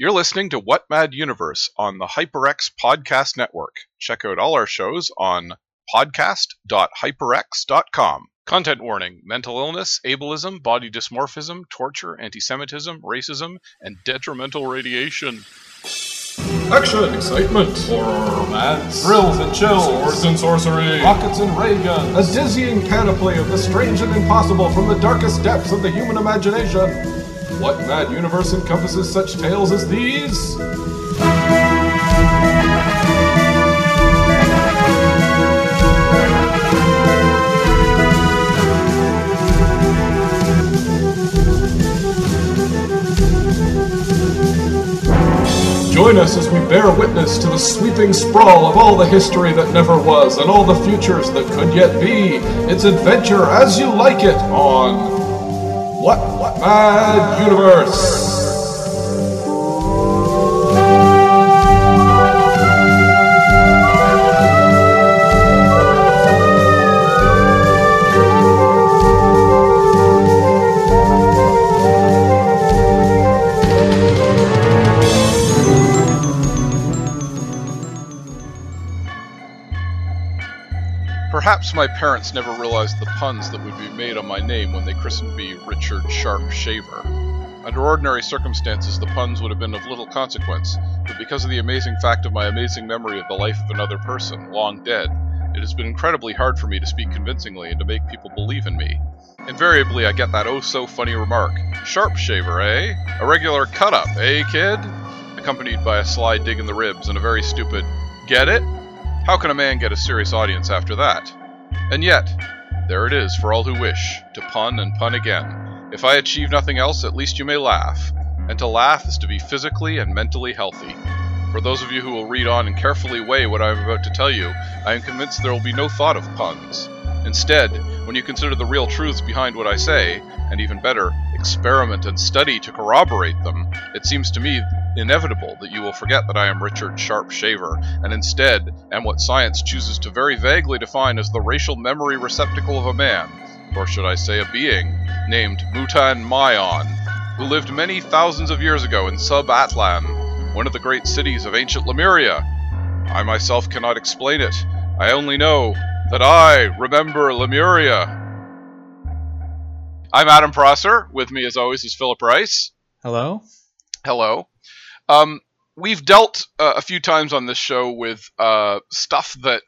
You're listening to What Mad Universe on the HyperX Podcast Network. Check out all our shows on podcast.hyperx.com. Content warning mental illness, ableism, body dysmorphism, torture, anti Semitism, racism, and detrimental radiation. Action, excitement, horror, romance, thrills and chills, swords and sorcery, rockets and ray guns, a dizzying panoply of the strange and impossible from the darkest depths of the human imagination. What mad universe encompasses such tales as these? Join us as we bear witness to the sweeping sprawl of all the history that never was and all the futures that could yet be. It's adventure as you like it on What Mad Universe. Perhaps my parents never realized the puns that would be made on my name when they christened me Richard Sharp Shaver. Under ordinary circumstances, the puns would have been of little consequence, but because of the amazing fact of my amazing memory of the life of another person, long dead, it has been incredibly hard for me to speak convincingly and to make people believe in me. Invariably, I get that oh so funny remark Sharp shaver, eh? A regular cut up, eh, kid? Accompanied by a sly dig in the ribs and a very stupid, get it? How can a man get a serious audience after that? And yet, there it is for all who wish, to pun and pun again. If I achieve nothing else, at least you may laugh. And to laugh is to be physically and mentally healthy. For those of you who will read on and carefully weigh what I am about to tell you, I am convinced there will be no thought of puns. Instead, when you consider the real truths behind what I say, and even better, experiment and study to corroborate them, it seems to me inevitable that you will forget that I am Richard Sharp Shaver, and instead am what science chooses to very vaguely define as the racial memory receptacle of a man, or should I say a being, named Mutan Mion, who lived many thousands of years ago in Sub-Atlan, one of the great cities of ancient Lemuria. I myself cannot explain it. I only know that I remember Lemuria. I'm Adam Prosser. With me, as always, is Philip Rice. Hello. Hello. Um, we've dealt uh, a few times on this show with uh, stuff that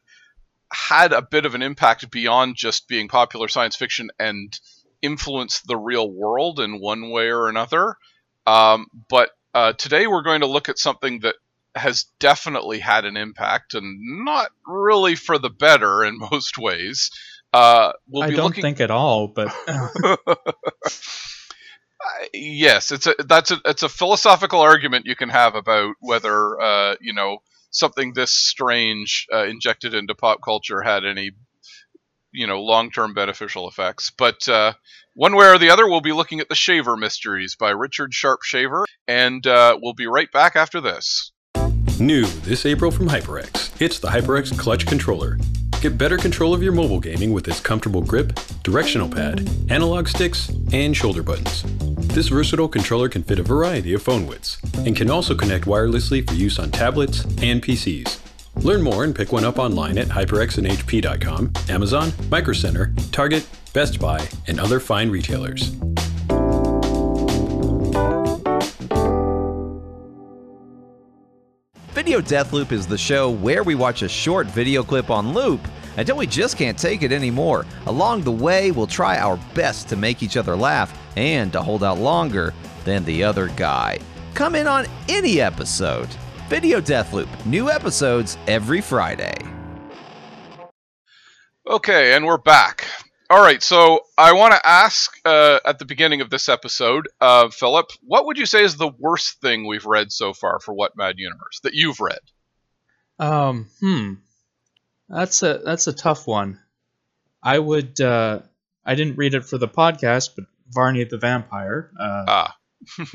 had a bit of an impact beyond just being popular science fiction and influenced the real world in one way or another. Um, but uh, today we're going to look at something that has definitely had an impact and not really for the better in most ways. Uh, we'll I be don't looking... think at all, but yes, it's a that's a it's a philosophical argument you can have about whether uh, you know something this strange uh, injected into pop culture had any you know long term beneficial effects. But uh, one way or the other, we'll be looking at the Shaver Mysteries by Richard Sharp Shaver, and uh, we'll be right back after this. New this April from HyperX, it's the HyperX Clutch Controller. Get better control of your mobile gaming with its comfortable grip, directional pad, analog sticks, and shoulder buttons. This versatile controller can fit a variety of phone widths and can also connect wirelessly for use on tablets and PCs. Learn more and pick one up online at hyperxandhp.com, Amazon, Micro Center, Target, Best Buy, and other fine retailers. Video Deathloop is the show where we watch a short video clip on loop until we just can't take it anymore. Along the way, we'll try our best to make each other laugh and to hold out longer than the other guy. Come in on any episode. Video Death Loop, new episodes every Friday. Okay, and we're back. All right, so I want to ask uh, at the beginning of this episode, uh, Philip, what would you say is the worst thing we've read so far for What Mad Universe that you've read? um, hmm, that's a that's a tough one. I would. Uh, I didn't read it for the podcast, but Varney the Vampire. Uh, Ah.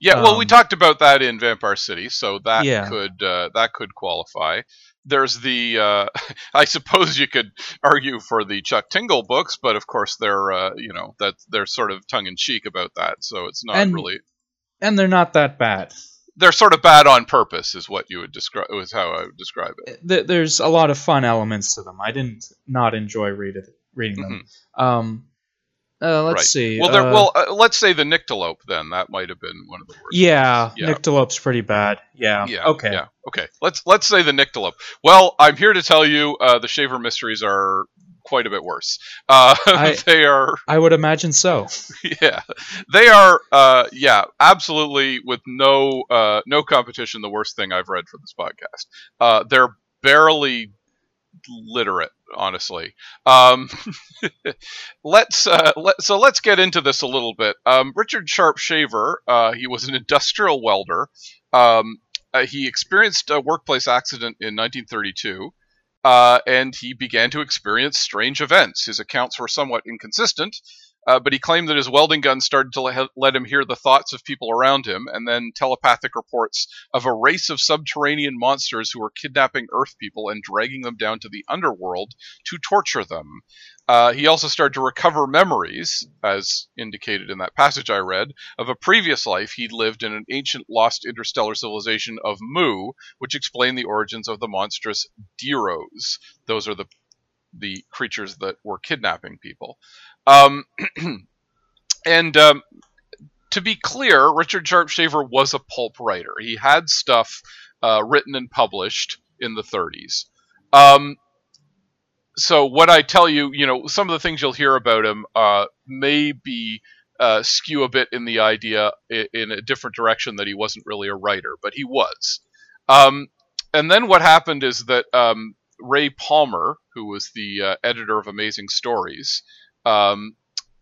yeah, well, we Um, talked about that in Vampire City, so that Yeah. could uh, that could qualify. There's the uh, I suppose you could argue for the Chuck Tingle books, but of course they're uh, you know that they're sort of tongue in cheek about that, so it's not And- really and they're not that bad. they're sort of bad on purpose, is what you would describe. Was how I would describe it. th- there's a lot of fun elements to them. I didn't not enjoy read it, reading them. Um, uh, let's Right. see. Well, there, uh, well, uh, let's say the Nyctalope. Then that might have been one of the worst. yeah, yeah. Nyctalope's pretty bad. Yeah. Yeah. Okay. Yeah. Okay. Let's let's say the Nyctalope. Well, I'm here to tell you, uh, the Shaver mysteries are quite a bit worse. Uh, I- they are. I would imagine so. Yeah, they are. Uh, yeah, absolutely, with no uh, no competition. The worst thing I've read for this podcast. Uh, they're barely literate, honestly. Um, let's uh, let, so let's get into this a little bit. Um, Richard Sharp Shaver. Uh, he was an industrial welder. Um, uh, he experienced a workplace accident in 1932. Uh, and he began to experience strange events. His accounts were somewhat inconsistent, uh, but he claimed that his welding gun started to let, let him hear the thoughts of people around him, and then telepathic reports of a race of subterranean monsters who were kidnapping Earth people and dragging them down to the underworld to torture them. Uh, he also started to recover memories, as indicated in that passage I read, of a previous life he'd lived in an ancient lost interstellar civilization of Mu, which explained the origins of the monstrous Deros. Those are the the creatures that were kidnapping people. Um, and um, to be clear, Richard Sharp Shaver was a pulp writer. He had stuff uh, written and published in the 30s. Um, so what I tell you, you know, some of the things you'll hear about him uh, may be uh, skew a bit in the idea in, in a different direction that he wasn't really a writer, but he was. Um, and then what happened is that um, Ray Palmer, who was the uh, editor of Amazing Stories, um,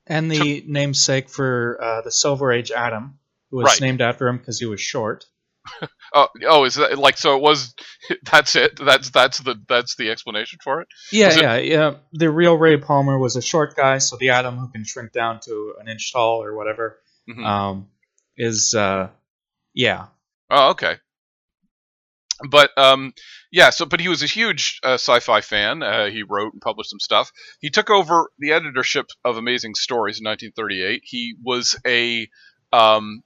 And the namesake for uh, the Silver Age Atom, who was Right. named after him because he was short. oh, oh, is that like so? It was. That's it. That's that's the that's the explanation for it. Yeah, Was it- yeah, yeah. The real Ray Palmer was a short guy, so the Atom who can shrink down to an inch tall or whatever Mhm. um, is, uh, yeah. Oh, okay. But um, yeah. So, but he was a huge uh, sci-fi fan. Uh, he wrote and published some stuff. He took over the editorship of Amazing Stories in 1938. He was a um,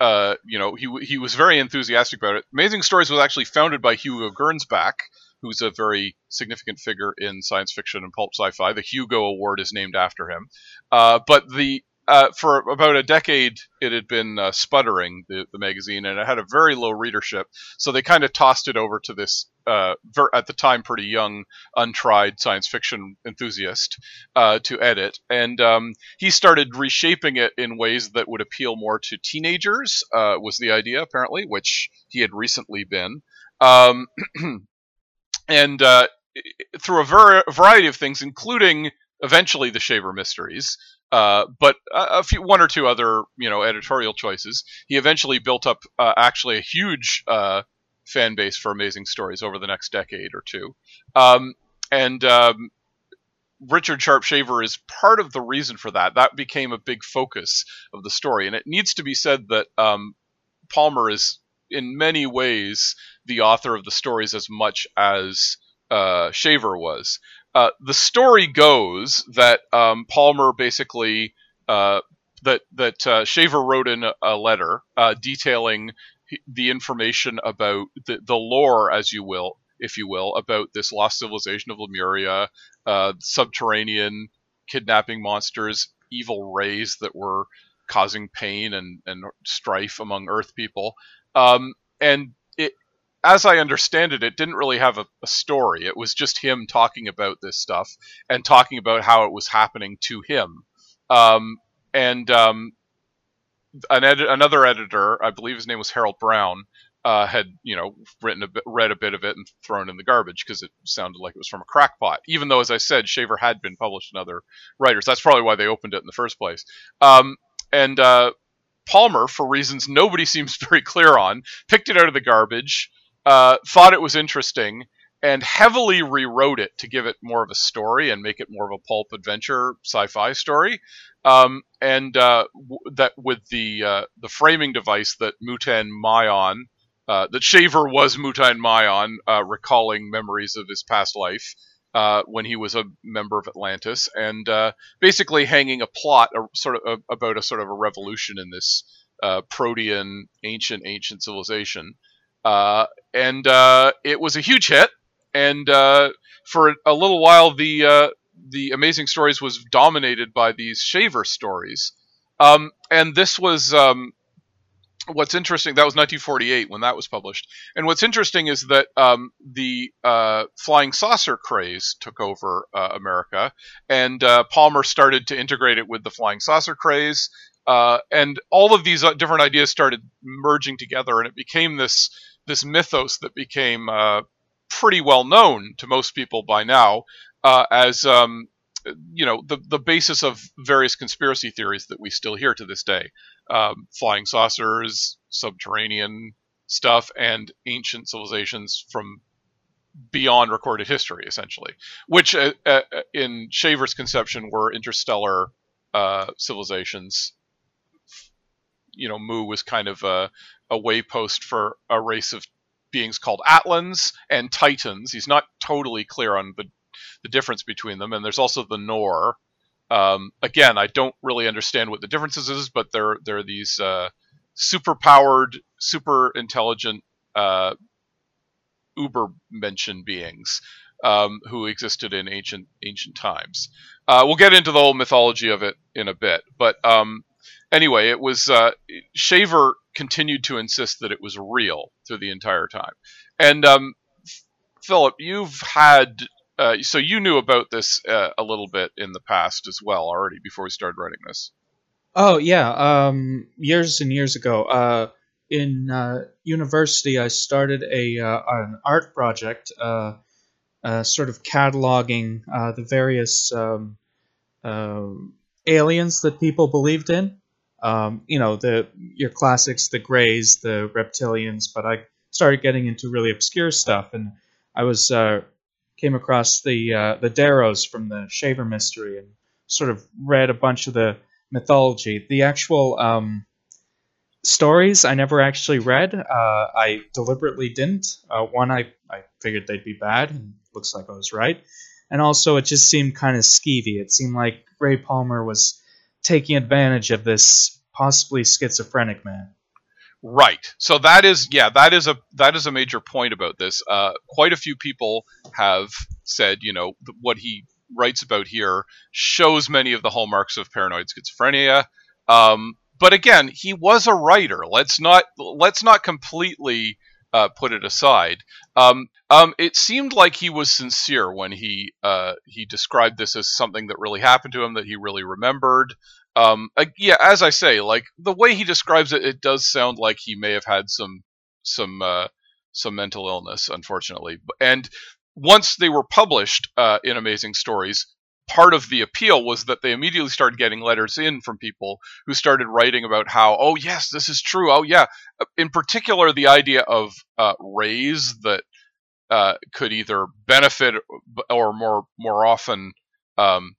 uh, you know, he he was very enthusiastic about it. Amazing Stories was actually founded by Hugo Gernsback, who's a very significant figure in science fiction and pulp sci-fi. The Hugo Award is named after him. Uh, but the uh, for about a decade, it had been uh, sputtering the, the magazine, and it had a very low readership. So they kind of tossed it over to this, uh, ver- at the time, pretty young, untried science fiction enthusiast uh, to edit. And um, he started reshaping it in ways that would appeal more to teenagers. Uh, was the idea apparently, which he had recently been. Um, and uh, through a ver- variety of things, including eventually the Shaver Mysteries, uh, but a, few, one or two other, you know, editorial choices. He eventually built up uh, actually a huge uh, fan base for Amazing Stories over the next decade or two, um, and um, Richard Sharp Shaver is part of the reason for that. That became a big focus of the story, and it needs to be said that um, Palmer is in many ways the author of the stories as much as uh, Shaver was. Uh, the story goes that um, Palmer basically uh, that that uh, Shaver wrote in a, a letter uh, detailing the information about the, the lore, as you will, if you will, about this lost civilization of Lemuria, subterranean kidnapping monsters, evil rays that were causing pain and, and strife among Earth people. Um, and as I understand it, it didn't really have a, a story. It was just him talking about this stuff and talking about how it was happening to him. Um, and um, an another editor, I believe his name was Harold Brown, uh, had you know written a bit, read a bit of it and thrown in the garbage because it sounded like it was from a crackpot. Even though, as I said, Shaver had been published in other writers. That's probably why they opened it in the first place. Um, and uh, Palmer, for reasons nobody seems very clear on, picked it out of the garbage, uh, thought it was interesting, and heavily rewrote it to give it more of a story and make it more of a pulp adventure sci-fi story. Um, and uh, w- that with the uh, the framing device that Mutan Mion, uh, that Shaver was Mutan Mion, uh, recalling memories of his past life uh, when he was a member of Atlantis, and uh, basically hanging a plot a, sort of a, about a sort of a revolution in this protean, ancient, ancient civilization. Uh, and uh, it was a huge hit. And uh, for a little while, the uh, the Amazing Stories was dominated by these Shaver stories. Um, and this was um, what's interesting. That was 1948 when that was published. And what's interesting is that um, the uh, flying saucer craze took over uh, America, and uh, Palmer started to integrate it with the flying saucer craze. Uh, and all of these uh, different ideas started merging together, and it became this this mythos that became uh, pretty well known to most people by now as um, you know the the basis of various conspiracy theories that we still hear to this day. Um, flying saucers subterranean stuff and ancient civilizations from beyond recorded history essentially which uh, uh, in shaver's conception were interstellar uh, civilizations you know mu was kind of a, a waypost for a race of beings called Atlans and Titans. He's not totally clear on the the difference between them. And there's also the Nor. Um, again, I don't really understand what the differences is, but they're they're these uh, super powered, super intelligent, uh, uber mentioned beings um, who existed in ancient ancient times. Uh, we'll get into the whole mythology of it in a bit, but um, anyway, it was uh, Shaver continued to insist that it was real through the entire time, and um, Philip, you've had uh, so you knew about this uh, a little bit in the past as well already before we started writing this. Oh yeah, um, years and years ago, uh, in uh, university, I started a uh, an art project, uh, sort of cataloging the various um, aliens that people believed in. Um, you know, the your classics, the Greys, the reptilians, but I started getting into really obscure stuff, and I was came across the uh, the Deros from the Shaver Mystery and sort of read a bunch of the mythology. The actual um, stories I never actually read. Uh, I deliberately didn't. Uh, one, I, I figured they'd be bad, and looks like I was right. And also, it just seemed kind of skeevy. It seemed like Ray Palmer was taking advantage of this possibly schizophrenic man. Right. So that is yeah, that is a that is a major point about this. Uh, quite a few people have said, you know, what he writes about here shows many of the hallmarks of paranoid schizophrenia. Um, but again, he was a writer. Let's not let's not completely uh, put it aside. Um, um, it seemed like he was sincere when he uh, he described this as something that really happened to him that he really remembered. Um, uh, yeah, as I say, like the way he describes it, it does sound like he may have had some some uh, some mental illness, unfortunately. And once they were published uh, in Amazing Stories, part of the appeal was that they immediately started getting letters in from people who started writing about how, oh yes, this is true. Oh yeah. In particular, the idea of uh, rays that uh, could either benefit or more more often um,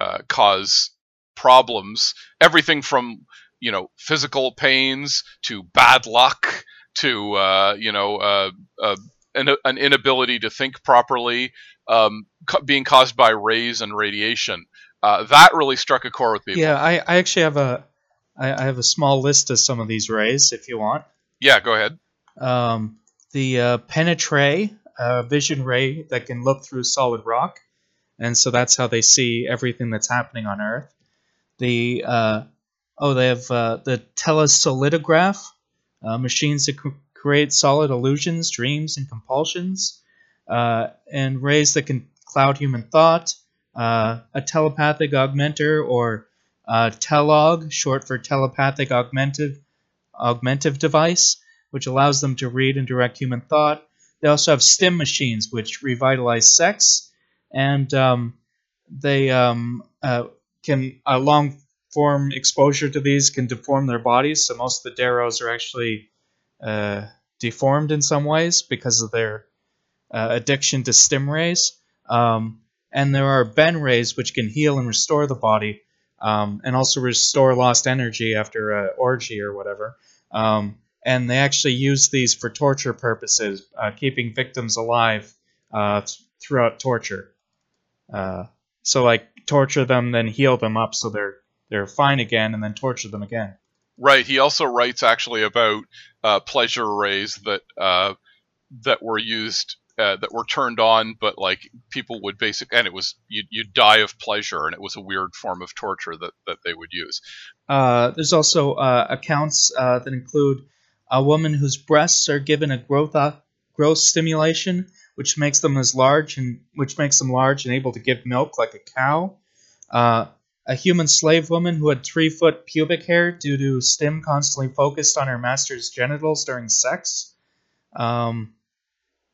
uh, cause problems, everything from you know physical pains to bad luck to uh, you know uh, uh, an, an, inability to think properly, um, co- being caused by rays and radiation. Uh, that really struck a chord with people. Yeah, I, I actually have a I, I have a small list of some of these rays if you want. Yeah, go ahead. Um, the uh, penetray, uh, vision ray that can look through solid rock, and so that's how they see everything that's happening on Earth the uh, oh they have uh, the telesolidograph uh, machines that c- create solid illusions, dreams, and compulsions, uh, and rays that can cloud human thought. Uh, a telepathic augmenter or uh, telaug, short for telepathic augmentive augmentive device, which allows them to read and direct human thought. They also have stim machines, which revitalize sex, and um, they um, uh, can a long form exposure to these can deform their bodies. So most of the Deros are actually uh, deformed in some ways because of their uh, addiction to stim rays. Um, and there are Ben rays which can heal and restore the body, um, and also restore lost energy after an orgy or whatever. Um, and they actually use these for torture purposes, uh, keeping victims alive uh, th- throughout torture. Uh, so like torture them, then heal them up so they're they're fine again, and then torture them again. Right. He also writes actually about uh, pleasure arrays that uh, that were used uh, that were turned on, but like people would basic and it was you you die of pleasure, and it was a weird form of torture that that they would use. Uh, there's also uh, accounts uh, that include a woman whose breasts are given a growth growth stimulation, which makes them as large and which makes them large and able to give milk like a cow. A human slave woman who had three foot pubic hair due to stim constantly focused on her master's genitals during sex. Um,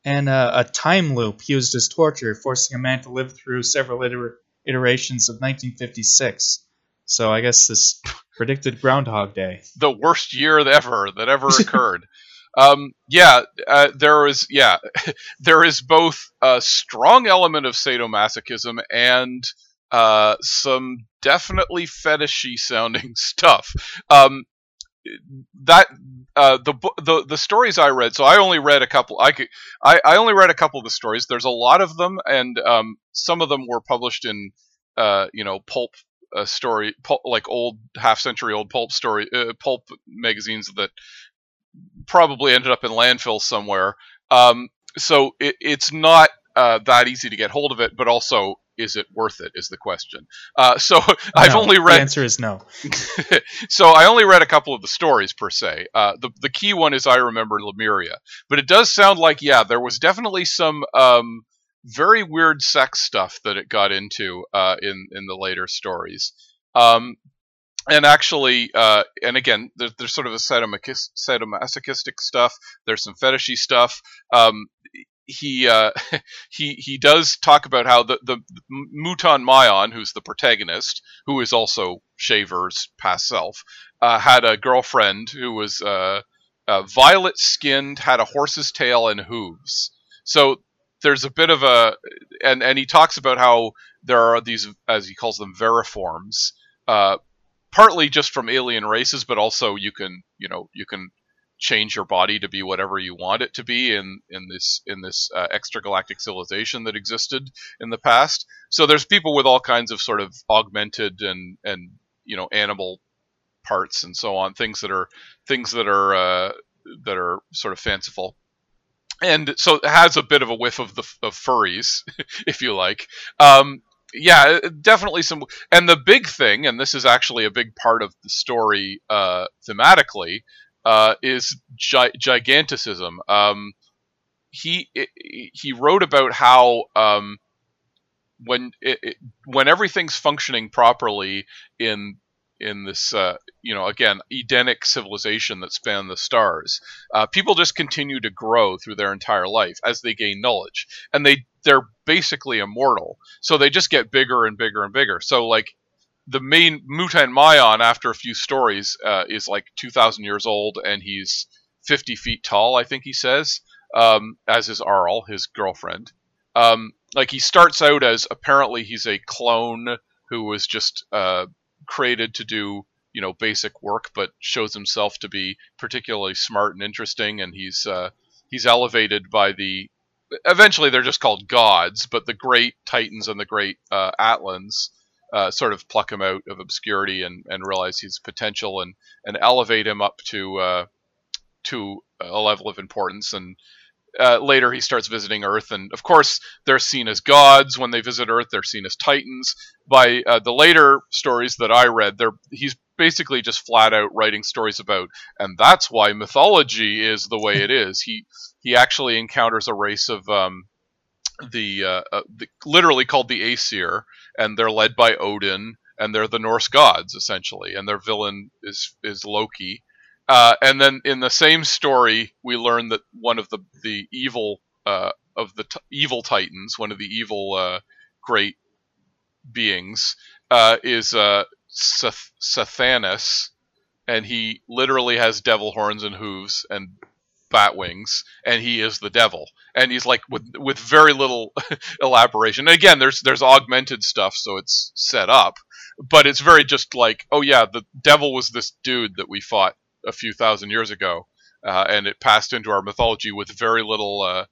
and a, a time loop used as torture, forcing a man to live through several iter- iterations of 1956. So I guess this predicted Groundhog Day. The worst year ever that ever occurred. Um, yeah, uh, there is yeah, there is both a strong element of sadomasochism and uh, some definitely fetishy sounding stuff. Um, that uh, the the the stories I read. So I only read a couple. I could I, I only read a couple of the stories. There's a lot of them, and um, some of them were published in uh, you know pulp uh, story, pulp, like old half century old pulp story uh, pulp magazines that probably ended up in landfill somewhere. Um, so it, it's not uh, that easy to get hold of it, but also is it worth it is the question. Uh, so I've No, only read The answer is no. so I only read a couple of the stories per se. Uh, the the key one is I remember Lemuria, but it does sound like yeah, there was definitely some um, very weird sex stuff that it got into uh, in in the later stories. Um, and actually, uh, and again, there's, there's sort of a sadomachis- sadomasochistic stuff. There's some fetishy stuff. Um, he uh, he he does talk about how the the Mutan Mion, who's the protagonist, who is also Shaver's past self, uh, had a girlfriend who was uh, uh, violet skinned, had a horse's tail and hooves. So there's a bit of a and and he talks about how there are these as he calls them veriforms, uh, partly just from alien races, but also you can you know you can change your body to be whatever you want it to be in in this in this uh, extragalactic civilization that existed in the past. So there's people with all kinds of sort of augmented and and you know animal parts and so on, things that are things that are uh, that are sort of fanciful. And so it has a bit of a whiff of the of furries, if you like. Um, yeah, definitely some. And the big thing, and this is actually a big part of the story uh, thematically, uh, is gi- giganticism. Um, he he wrote about how um, when it, it, when everything's functioning properly in in this uh, you know again Edenic civilization that span the stars, uh, people just continue to grow through their entire life as they gain knowledge, and they they're basically immortal. So they just get bigger and bigger and bigger. So like the main Mutan Mion, after a few stories, uh, is like 2,000 years old, and he's 50 feet tall. I think he says, um, as is Arl, his girlfriend. Um, like he starts out as apparently he's a clone who was just uh, created to do you know basic work, but shows himself to be particularly smart and interesting, and he's uh, he's elevated by the. Eventually, they're just called gods, but the great titans and the great uh, Atlans uh, sort of pluck him out of obscurity and, and realize his potential and, and elevate him up to uh, to a level of importance. And uh, later he starts visiting Earth, and of course they're seen as gods when they visit Earth. They're seen as titans. By uh, the later stories that I read, they're he's basically just flat out writing stories about, and that's why mythology is the way it is. He he actually encounters a race of um, the, uh, uh, the literally called the Aesir, and they're led by Odin, and they're the Norse gods essentially, and their villain is is Loki. Uh, and then in the same story, we learn that one of the the evil uh, of the t- evil titans, one of the evil uh, great beings, uh, is uh, Sathanas, and he literally has devil horns and hooves and bat wings, and he is the devil. And he's like with with very little elaboration. And again, there's there's augmented stuff, so it's set up, but it's very just like, oh yeah, the devil was this dude that we fought a few thousand years ago, uh, and it passed into our mythology with very little. Uh,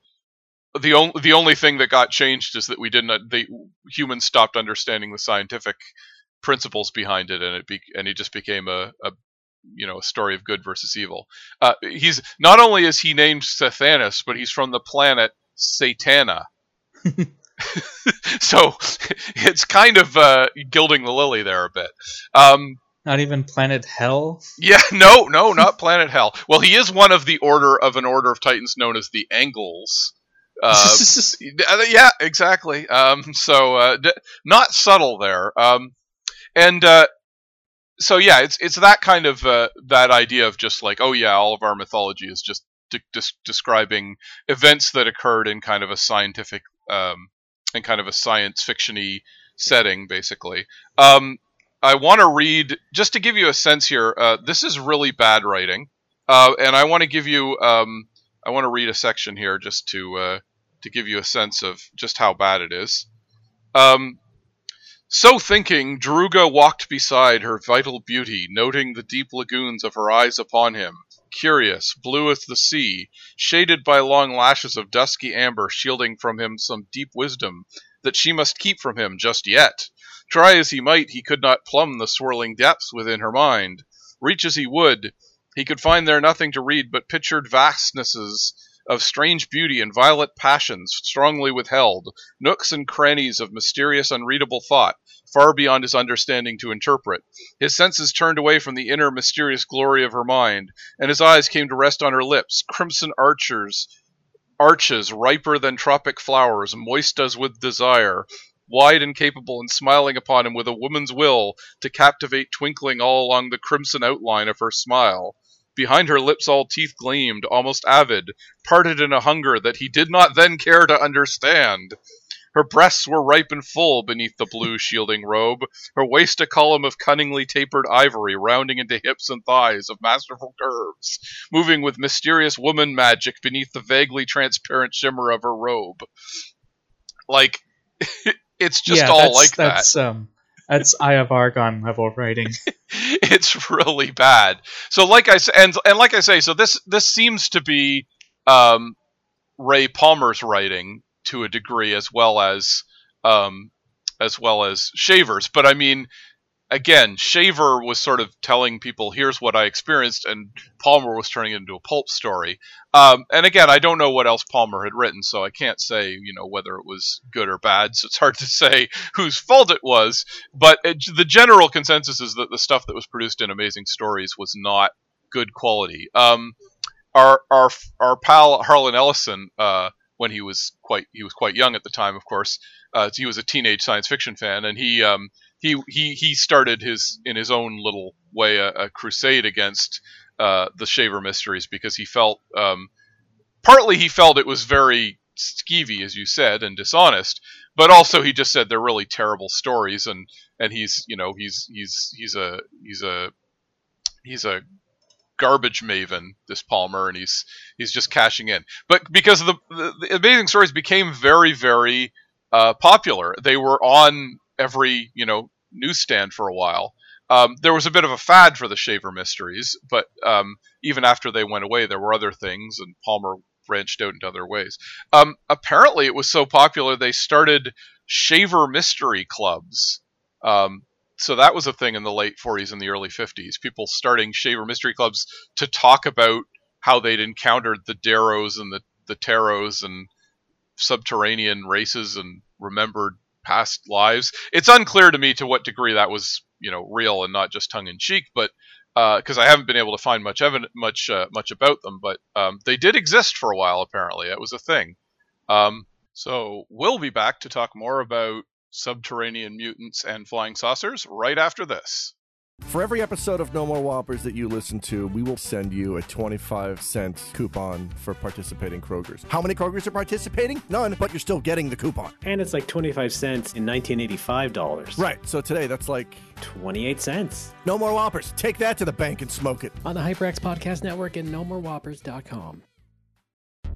the only the only thing that got changed is that we didn't the humans stopped understanding the scientific principles behind it, and it be, and he just became a, a you know a story of good versus evil. Uh, he's not only is he named Sathanas, but he's from the planet Satana. so it's kind of uh, gilding the lily there a bit. Um, Not even Planet Hell. yeah, no, no, not Planet Hell. Well, he is one of the order of an order of titans known as the Angles. Uh, yeah, exactly. Um, so uh, d- not subtle there. Um, and uh, so yeah, it's it's that kind of uh, that idea of just like, oh yeah, all of our mythology is just de- des- describing events that occurred in kind of a scientific um, in kind of a science fictiony setting, basically. Um, I want to read just to give you a sense here. Uh, this is really bad writing, uh, and I want to give you. Um, I want to read a section here just to uh, to give you a sense of just how bad it is. Um, so thinking, Druga walked beside her vital beauty, noting the deep lagoons of her eyes upon him. Curious, blue as the sea, shaded by long lashes of dusky amber, shielding from him some deep wisdom that she must keep from him just yet. Try as he might, he could not plumb the swirling depths within her mind. Reach as he would, he could find there nothing to read but pictured vastnesses of strange beauty and violent passions strongly withheld, nooks and crannies of mysterious unreadable thought, far beyond his understanding to interpret. His senses turned away from the inner mysterious glory of her mind, and his eyes came to rest on her lips, crimson archers, arches riper than tropic flowers, moist as with desire, wide and capable and smiling upon him with a woman's will to captivate twinkling all along the crimson outline of her smile. Behind her lips all teeth gleamed, almost avid, parted in a hunger that he did not then care to understand. Her breasts were ripe and full beneath the blue shielding robe, her waist a column of cunningly tapered ivory rounding into hips and thighs of masterful curves, moving with mysterious woman magic beneath the vaguely transparent shimmer of her robe. Like, it's just yeah, all that's, like that. that's, Um, that's Eye of Argon level writing. it's really bad. So like I say, and and like I say, so this this seems to be um, Ray Palmer's writing to a degree, as well as um, as well as Shaver's. But I mean, again, Shaver was sort of telling people, "Here's what I experienced," and Palmer was turning it into a pulp story. Um, and again, I don't know what else Palmer had written, so I can't say, you know, whether it was good or bad. So it's hard to say whose fault it was. But it, the general consensus is that the stuff that was produced in Amazing Stories was not good quality. Um, our our our pal Harlan Ellison, uh, when he was quite he was quite young at the time, of course, uh, he was a teenage science fiction fan, and he um, he he he started his in his own little way a, a crusade against uh, the Shaver mysteries because he felt um, partly he felt it was very skeevy, as you said, and dishonest, but also he just said they're really terrible stories, and and he's you know he's he's he's a he's a he's a garbage maven this Palmer and he's he's just cashing in but because the, the, the amazing stories became very very uh, popular they were on every you know newsstand for a while um, there was a bit of a fad for the Shaver mysteries, but um, even after they went away, there were other things, and Palmer branched out into other ways. Um, apparently, it was so popular they started Shaver mystery clubs. Um, so that was a thing in the late 40s and the early 50s. People starting Shaver mystery clubs to talk about how they'd encountered the Deros and the the Teros and subterranean races and remembered past lives. It's unclear to me to what degree that was, you know, real and not just tongue in cheek, but because uh, I haven't been able to find much evidence, much uh, much about them, but um, they did exist for a while. Apparently, it was a thing. Um, so we'll be back to talk more about subterranean mutants and flying saucers right after this. For every episode of No More Whoppers that you listen to, we will send you a 25 cent coupon for participating Krogers. How many Krogers are participating? None, but you're still getting the coupon. And it's like 25 cents in 1985 dollars. Right, so today that's like 28 cents. No More Whoppers. Take that to the bank and smoke it. On the HyperX Podcast Network and NoMoreWhoppers.com.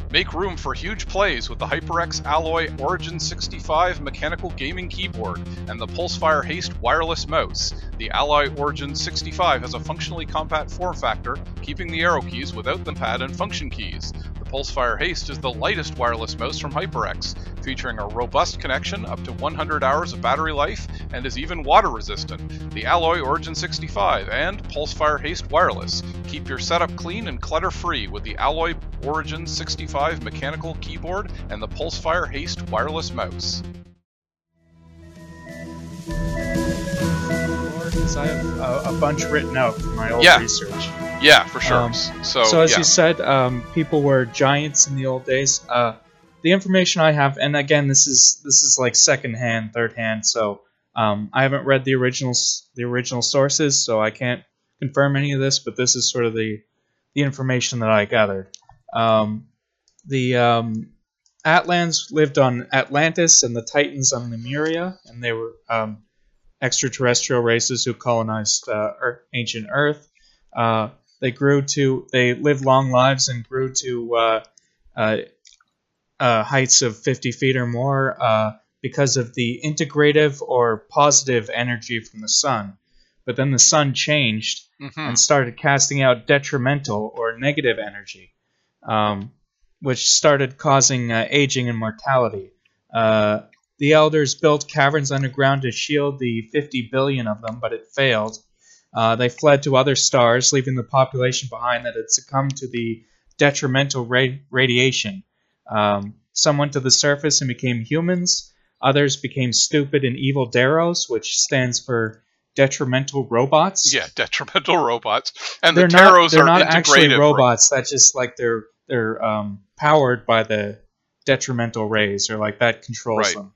Make room for huge plays with the HyperX Alloy Origin 65 mechanical gaming keyboard and the Pulsefire Haste wireless mouse. The Alloy Origin 65 has a functionally compact form factor, keeping the arrow keys without the pad and function keys. Pulsefire Haste is the lightest wireless mouse from HyperX, featuring a robust connection, up to 100 hours of battery life, and is even water resistant. The Alloy Origin 65 and Pulsefire Haste Wireless. Keep your setup clean and clutter free with the Alloy Origin 65 mechanical keyboard and the Pulsefire Haste wireless mouse. Because I have a, a bunch written out from my old Yeah. research. Yeah, for sure. Um, so, So as yeah. you said, um, people were giants in the old days. Uh, the information I have, and again, this is this is like second hand, third hand. So um, I haven't read the originals, the original sources, so I can't confirm any of this. But this is sort of the the information that I gathered. Um, the um, Atlans lived on Atlantis, and the Titans on Lemuria, and they were um, extraterrestrial races who colonized uh, Earth, ancient Earth. Uh, they grew to they lived long lives and grew to uh, uh, uh, heights of 50 feet or more uh, because of the integrative or positive energy from the sun. But then the sun changed Mhm. and started casting out detrimental or negative energy, um, which started causing uh, aging and mortality. Uh, the elders built caverns underground to shield the 50 billion of them, but it failed. Uh, they fled to other stars, leaving the population behind that had succumbed to the detrimental ra- radiation. Um, some went to the surface and became humans. Others became stupid and evil Deros, which stands for detrimental robots. yeah, detrimental robots, and they're the not, Teros they're not actually ro- robots. That's just like they're they're um, powered by the detrimental rays, or like that controls Right. them.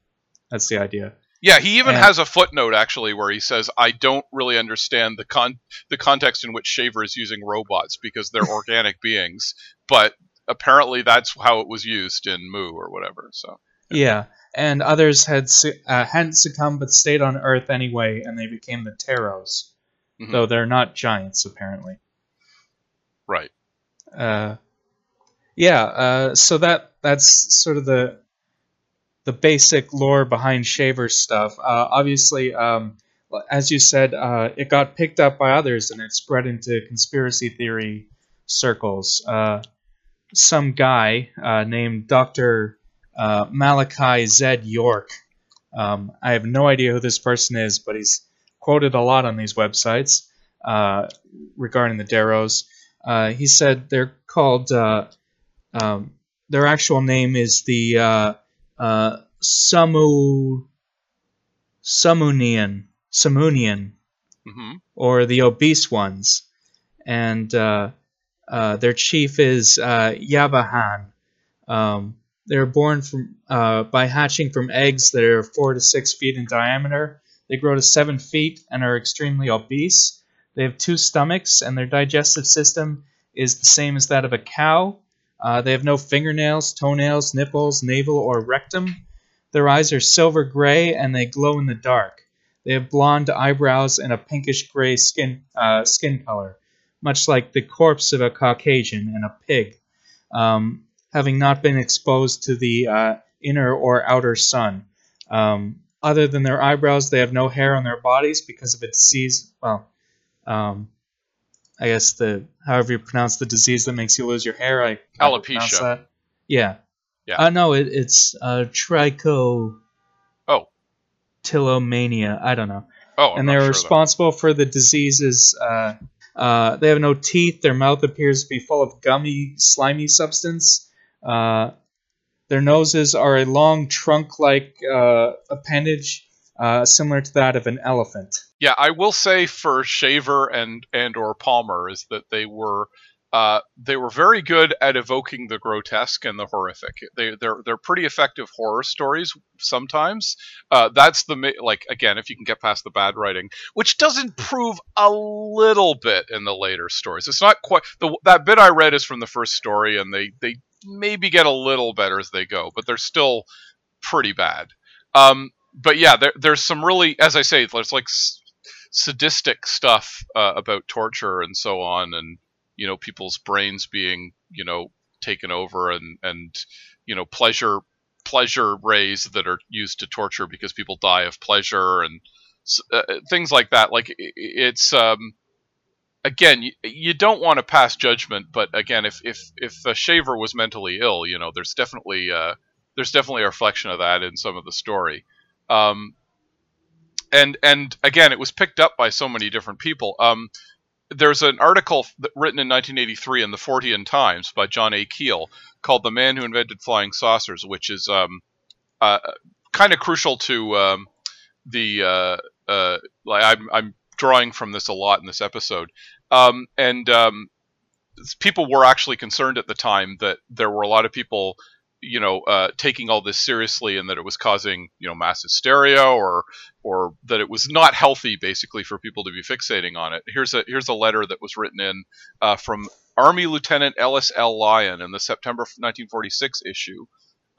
That's the idea. Yeah, he even And- has a footnote actually where he says, "I don't really understand the con the context in which Shaver is using robots because they're organic beings, but apparently that's how it was used in Mu or whatever." So Yeah, and others had su- uh, hadn't succumbed but stayed on Earth anyway, and they became the Teros, Mhm. though they're not giants apparently. right, Uh, yeah, uh, so that that's sort of the the basic lore behind Shaver's stuff. Uh, obviously, um, as you said, uh, it got picked up by others and it spread into conspiracy theory circles. Uh, some guy uh, named Doctor uh, Malachi Z York. Um, I have no idea who this person is, but he's quoted a lot on these websites uh, regarding the Deros. He said they're called. Um, their actual name is the uh, Samu Samunian Samunian hmm or the obese ones, and uh, uh, their chief is uh, Yabahan. Um, they're born from uh, by hatching from eggs that are four to six feet in diameter. They grow to seven feet and are extremely obese. They have two stomachs, and their digestive system is the same as that of a cow. Uh, they have no fingernails, toenails, nipples, navel, or rectum. Their eyes are silver gray and they glow in the dark. They have blonde eyebrows and a pinkish gray skin uh, skin color, much like the corpse of a Caucasian and a pig, um, having not been exposed to the uh, inner or outer sun. Um, other than their eyebrows, they have no hair on their bodies because of a disease. Well, um, I guess the however you pronounce the disease that makes you lose your hair. I Alopecia. Yeah. Yeah. Uh, no, it, it's uh, tricho. Oh. Tilomania. I don't know. Oh, I'm and they're sure, though. responsible for the diseases. Uh, uh, they have no teeth. Their mouth appears to be full of gummy, slimy substance. Uh, their noses are a long trunk-like uh, appendage, uh, similar to that of an elephant. Yeah, I will say for Shaver and and or Palmer is that they were uh, they were very good at evoking the grotesque and the horrific. They they're they're pretty effective horror stories sometimes. Uh, that's the like again if you can get past the bad writing, which does improve a little bit in the later stories. It's not quite the that bit I read is from the first story, and they they maybe get a little better as they go, but they're still pretty bad. Um, but yeah, there, there's some really, as I say, there's like sadistic stuff uh, about torture and so on, and you know people's brains being you know taken over, and and you know pleasure pleasure rays that are used to torture because people die of pleasure and uh, things like that. Like it's um, again, you, you don't want to pass judgment, but again, if if if a shaver was mentally ill, you know, there's definitely uh, there's definitely a reflection of that in some of the story. Um, and and again, it was picked up by so many different people. Um, there's an article written in 1983 in the Fortean Times by John A. Keel called "The Man Who Invented Flying Saucers," which is um, uh, kind of crucial to um, the. Uh, uh, like I'm, I'm drawing from this a lot in this episode, um, and um, people were actually concerned at the time that there were a lot of people you know uh, taking all this seriously and that it was causing you know mass hysteria or or that it was not healthy basically for people to be fixating on it. Here's a here's a letter that was written in uh, from army lieutenant ellis l lyon in the september 1946 issue.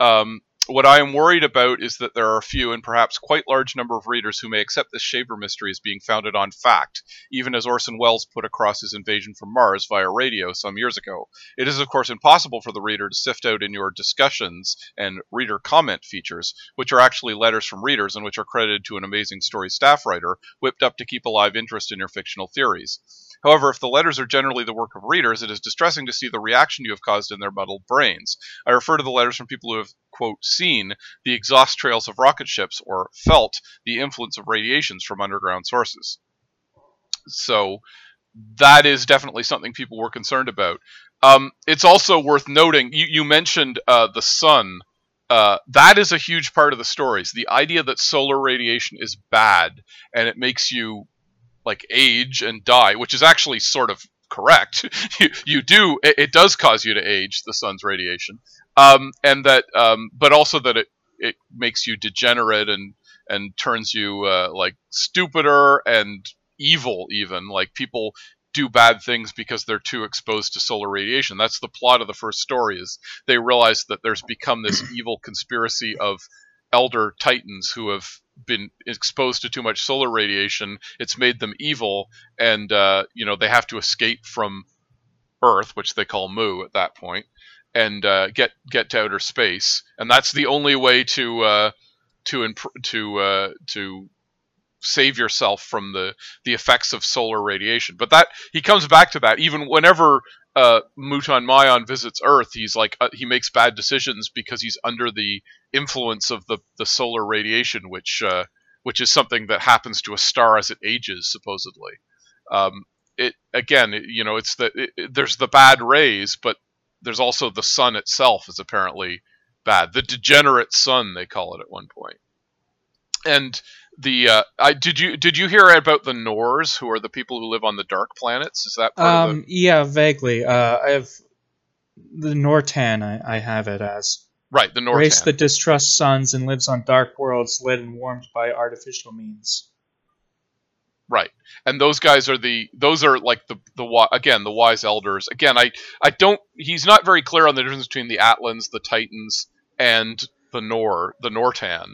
Um, what I am worried about is that there are a few and perhaps quite large number of readers who may accept this Shaver mystery as being founded on fact, even as Orson Welles put across his invasion from Mars via radio some years ago. It is, of course, impossible for the reader to sift out in your discussions and reader comment features, which are actually letters from readers and which are credited to an amazing story staff writer, whipped up to keep alive interest in your fictional theories. However, if the letters are generally the work of readers, it is distressing to see the reaction you have caused in their muddled brains. I refer to the letters from people who have, quote, seen the exhaust trails of rocket ships or felt the influence of radiations from underground sources. So that is definitely something people were concerned about. Um, it's also worth noting, you, you mentioned uh, the sun. Uh, that is a huge part of the stories. The idea that solar radiation is bad and it makes you like age and die, which is actually sort of correct. you, you do it, it, does cause you to age the sun's radiation, um, and that um, but also that it it makes you degenerate and and turns you uh, like stupider and evil even like people do bad things because they're too exposed to solar radiation. That's the plot of the first story is they realize that there's become this evil conspiracy of elder titans who have been exposed to too much solar radiation. It's made them evil, and uh, you know they have to escape from Earth, which they call Mu at that point, and uh, get get to outer space. And that's the only way to uh, to imp- to uh, to save yourself from the the effects of solar radiation. But that he comes back to that even whenever uh, Mutan Mion visits Earth, he's like uh, he makes bad decisions because he's under the influence of the the solar radiation, which uh, which is something that happens to a star as it ages, supposedly. Um, it again, it, you know, it's the it, there's the bad rays, but there's also the sun itself is apparently bad. The degenerate sun, they call it at one point. And the uh, I did you did you hear about the Nors, who are the people who live on the dark planets? Is that um, the? Yeah, vaguely. Uh, I have the Nortan. I, I have it as right the Nortan race that distrusts suns and lives on dark worlds lit and warmed by artificial means. Right, and those guys are the those are like the the again the wise elders. Again, I I don't. He's not very clear on the difference between the Atlans, the Titans, and the Nor the Nortan.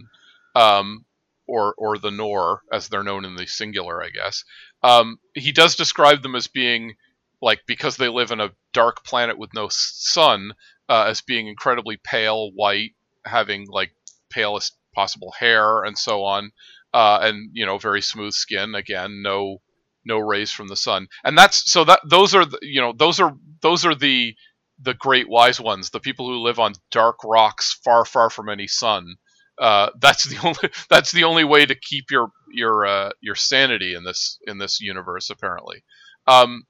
Um, or or the Nor, as they're known in the singular, I guess. Um, he does describe them as being like because they live in a dark planet with no sun, uh, as being incredibly pale, white, having like palest possible hair and so on, uh, and you know very smooth skin. Again, no no rays from the sun, and that's so that those are the, you know those are those are the the great wise ones, the people who live on dark rocks far far from any sun uh, that's the only that's the only way to keep your your uh, your sanity in this in this universe apparently. Um,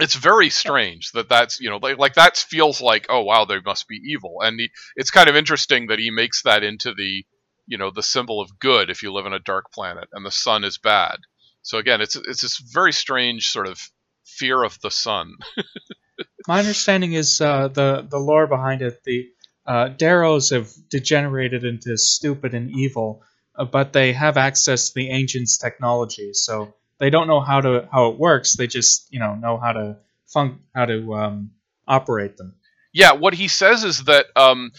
it's very strange that that's you know like, like that feels like oh wow they must be evil and he, it's kind of interesting that he makes that into the you know the symbol of good if you live on a dark planet and the sun is bad. So again, it's it's this very strange sort of fear of the sun. My understanding is uh, the the lore behind it. The uh, Deros have degenerated into stupid and evil, uh, but they have access to the ancients' technology, so they don't know how to how it works. They just you know know how to fun how to um, operate them. Yeah, what he says is that um,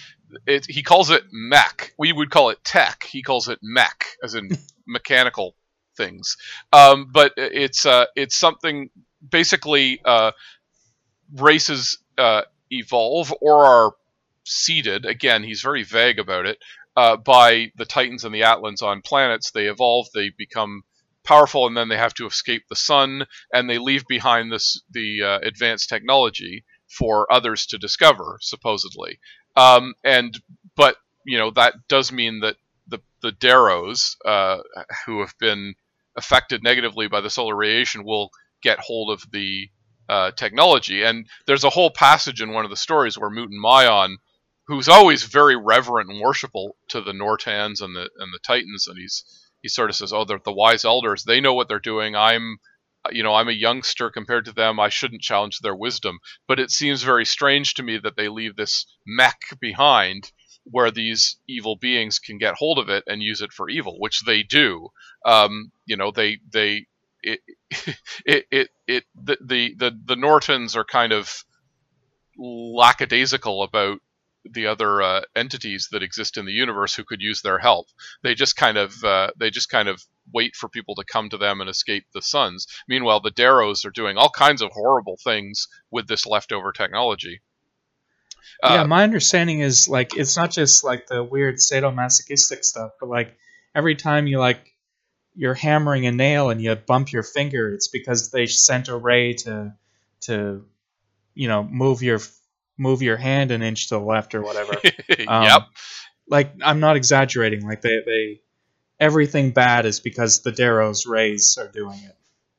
it, he calls it mech. We would call it tech. He calls it mech, as in mechanical things. Um, but it's uh, it's something basically uh, races uh, evolve or are seeded. Again, he's very vague about it. Uh, by the Titans and the Atlans on planets, they evolve, they become powerful, and then they have to escape the sun, and they leave behind this the uh, advanced technology for others to discover, supposedly. Um, and but you know that does mean that the the Deros, uh, who have been affected negatively by the solar radiation, will get hold of the uh, technology. And there's a whole passage in one of the stories where Mutan Mion, who's always very reverent and worshipful to the Nortans and the and the Titans, and he's he sort of says, "Oh, they're the wise elders. They know what they're doing. I'm." You know, I'm a youngster compared to them. I shouldn't challenge their wisdom. But it seems very strange to me that they leave this mech behind where these evil beings can get hold of it and use it for evil, which they do. Um, you know, they they it it it, it the, the the the Nortans are kind of lackadaisical about the other uh, entities that exist in the universe who could use their help. They just kind of uh, they just kind of wait for people to come to them and escape the suns. Meanwhile, the Deros are doing all kinds of horrible things with this leftover technology. Uh, yeah, my understanding is like it's not just like the weird sadomasochistic stuff, but like every time you like you're hammering a nail and you bump your finger, it's because they sent a ray to to you know move your move your hand an inch to the left or whatever. um, yep. Like I'm not exaggerating. Like they they everything bad is because the Dero's rays are doing it.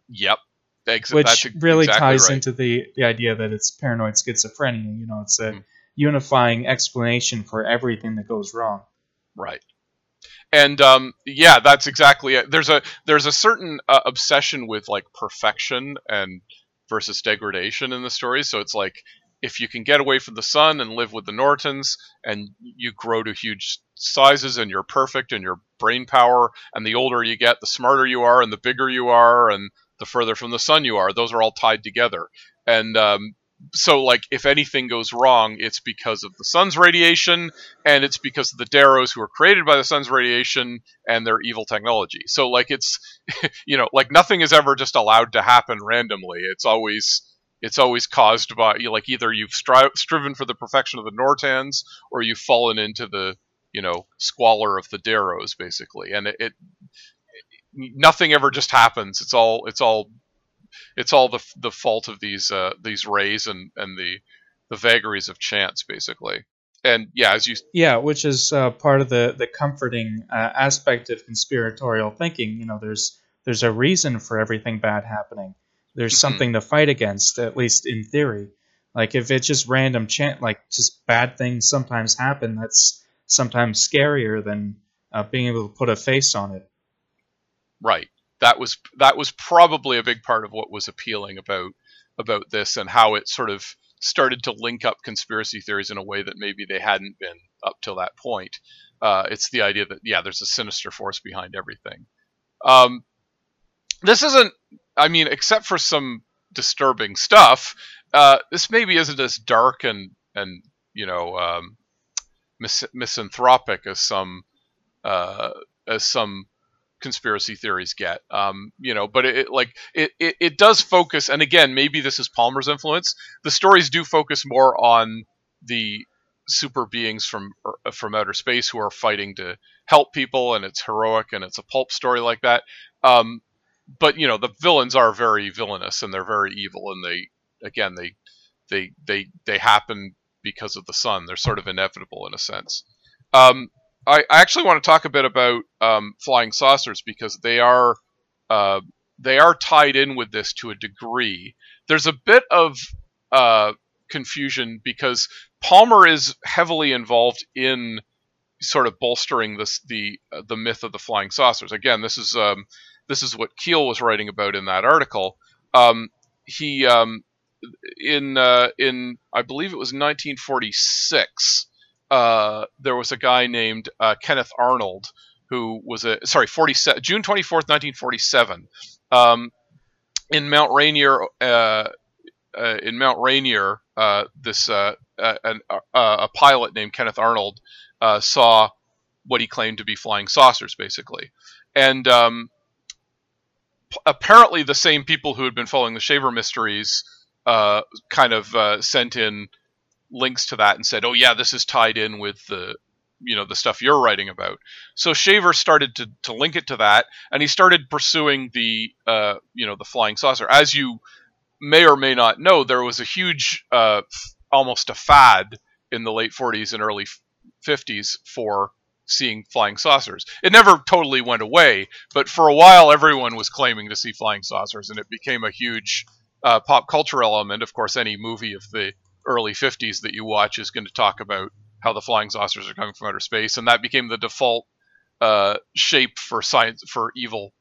Yep. Ex- Which really exactly ties right. into the the idea that it's paranoid schizophrenia. You know, it's a mm unifying explanation for everything that goes wrong. Right. And um, yeah, that's exactly it. There's a there's a certain uh, obsession with like perfection and versus degradation in the story. So it's like if you can get away from the sun and live with the Nortans, and you grow to huge sizes, and you're perfect, and your brain power, and the older you get, the smarter you are, and the bigger you are, and the further from the sun you are. Those are all tied together. And um, so like if anything goes wrong, it's because of the sun's radiation, and it's because of the Deros who are created by the sun's radiation and their evil technology. So like it's you know like nothing is ever just allowed to happen randomly. It's always it's always caused by like either you've stri- striven for the perfection of the Nortans or you've fallen into the you know squalor of the Deros basically, and it, it nothing ever just happens. It's all it's all it's all the the fault of these uh, these rays and and the the vagaries of chance basically. And yeah, as you yeah, which is uh, part of the the comforting uh, aspect of conspiratorial thinking. You know, there's there's a reason for everything bad happening. There's mm-hmm. something to fight against, at least in theory. Like if it's just random chance, like just bad things sometimes happen. That's sometimes scarier than uh, being able to put a face on it. Right that was that was probably a big part of what was appealing about about this and how it sort of started to link up conspiracy theories in a way that maybe they hadn't been up till that point. Uh, it's the idea that yeah, there's a sinister force behind everything. Um, this isn't, I mean, except for some disturbing stuff. Uh, this maybe isn't as dark and and you know um, mis- misanthropic as some uh, as some conspiracy theories get. Um, you know, but it, like it, it, it does focus, and again, maybe this is Palmer's influence. The stories do focus more on the super beings from er, from outer space who are fighting to help people, and it's heroic, and it's a pulp story like that. Um, but you know, the villains are very villainous, and they're very evil, and they again they they they they happen because of the sun. They're sort of inevitable in a sense. Um, I, I actually want to talk a bit about um, flying saucers because they are uh, they are tied in with this to a degree. There's a bit of uh, confusion because Palmer is heavily involved in sort of bolstering this the uh, the myth of the flying saucers. Again, this is um, this is what Keel was writing about in that article. Um, he um, in uh, in I believe it was 1946 uh, there was a guy named uh, Kenneth Arnold who was a sorry 47 June 24th 1947 um, in Mount Rainier uh, uh in Mount Rainier uh, this an, a pilot named Kenneth Arnold saw what he claimed to be flying saucers basically and um, apparently the same people who had been following the Shaver mysteries kind of sent in links to that and said, "Oh yeah, this is tied in with the you know the stuff you're writing about." So Shaver started to to link it to that, and he started pursuing the uh, you know the flying saucer. As you may or may not know, there was a huge, uh, almost a fad in the late 40s and early 50s for seeing flying saucers. It never totally went away, but for a while everyone was claiming to see flying saucers, and it became a huge uh, pop culture element. Of course, any movie of the early 50s that you watch is going to talk about how the flying saucers are coming from outer space, and that became the default uh, shape for science for evil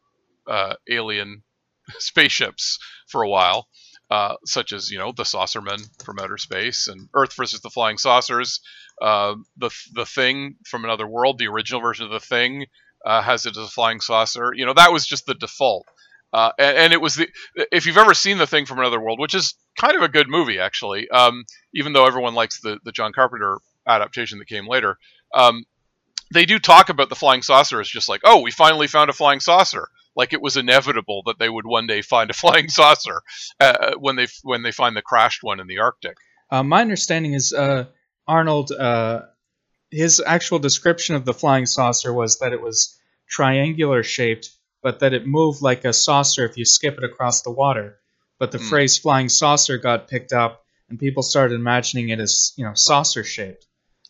uh, alien spaceships for a while, uh, such as you know the Saucermen from outer space and Earth versus the Flying Saucers. Uh, the the Thing from another world, the original version of the Thing, uh, has it as a flying saucer. You know that was just the default. Uh, and, and, it was the if you've ever seen the thing from another world, which is kind of a good movie actually, um, even though everyone likes the the John Carpenter adaptation that came later. Um, they do talk about the flying saucer as just like, oh, we finally found a flying saucer. Like it was inevitable that they would one day find a flying saucer uh, when they when they find the crashed one in the Arctic. Uh, my understanding is uh, Arnold. Uh, his actual description of the flying saucer was that it was triangular shaped but that it moved like a saucer if you skip it across the water. But the mm. phrase flying saucer got picked up, and people started imagining it as you know saucer shaped.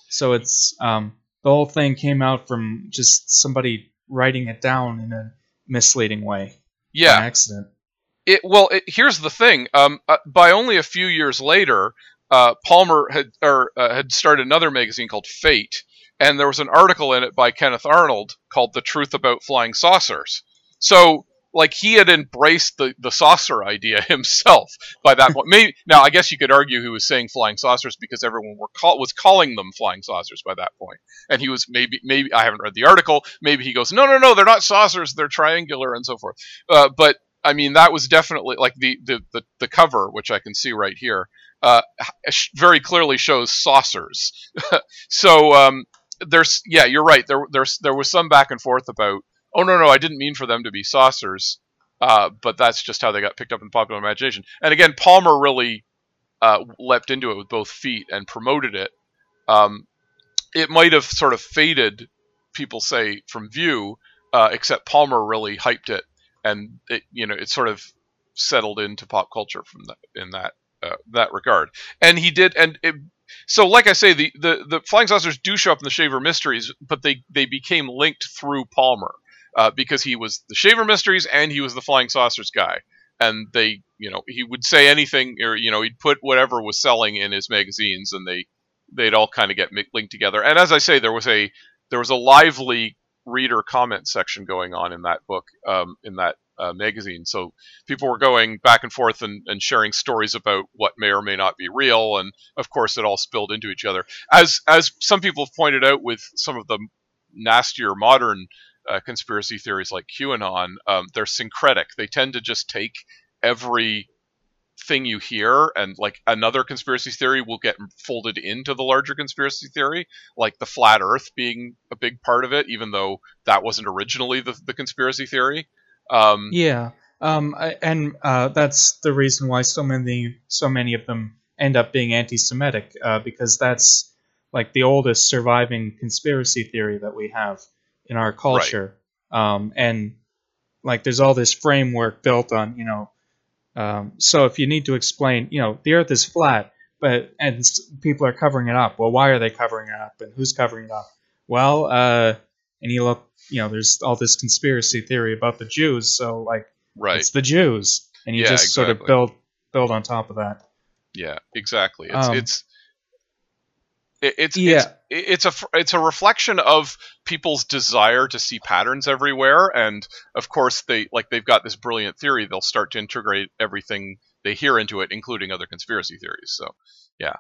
So it's um, the whole thing came out from just somebody writing it down in a misleading way. Yeah, accident. It well, it, here's the thing. Um, uh, by only a few years later, uh, Palmer had or uh, had started another magazine called Fate, and there was an article in it by Kenneth Arnold called "The Truth About Flying Saucers." So like he had embraced the, the saucer idea himself by that point. Maybe now I guess you could argue he was saying flying saucers because everyone were call, was calling them flying saucers by that point. And he was maybe maybe I haven't read the article. Maybe he goes no no no they're not saucers they're triangular and so forth. Uh, but I mean that was definitely like the the the, the cover which I can see right here uh, very clearly shows saucers. so um, there's yeah you're right there there's there was some back and forth about oh no no I didn't mean for them to be saucers, uh, but that's just how they got picked up in popular imagination. And again, Palmer really uh, leapt into it with both feet and promoted it. Um, it might have sort of faded, people say, from view, uh, except Palmer really hyped it, and it you know it sort of settled into pop culture from that in that uh, that regard. And he did, and it, so like I say, the, the the flying saucers do show up in the Shaver Mysteries, but they they became linked through Palmer uh, because he was the Shaver Mysteries and he was the Flying Saucers guy. And they, you know, he would say anything, or you know, he'd put whatever was selling in his magazines, and they they'd all kind of get linked together. And as I say, there was a there was a lively reader comment section going on in that book, um, in that uh, magazine. So people were going back and forth and, and, sharing stories about what may or may not be real, and of course, it all spilled into each other. As as some people have pointed out with some of the nastier modern uh, conspiracy theories like QAnon, um, they're syncretic. They tend to just take every thing you hear and like another conspiracy theory will get folded into the larger conspiracy theory like the flat earth being a big part of it even though that wasn't originally the, the conspiracy theory um, yeah um, and uh, that's the reason why so many so many of them end up being anti-semitic uh, because that's like the oldest surviving conspiracy theory that we have in our culture. Right. Um, and like there's all this framework built on, you know, um, so if you need to explain, you know, the earth is flat, but and people are covering it up. Well, why are they covering it up and who's covering it up? Well, uh, and you look, you know, there's all this conspiracy theory about the Jews, so like right. it's the Jews and you yeah, just exactly. sort of build build on top of that. Yeah, exactly. It's um, it's it, it's yeah. It's, it's a it's a reflection of people's desire to see patterns everywhere, and of course they like they've got this brilliant theory. They'll start to integrate everything they hear into it, including other conspiracy theories. So, yeah.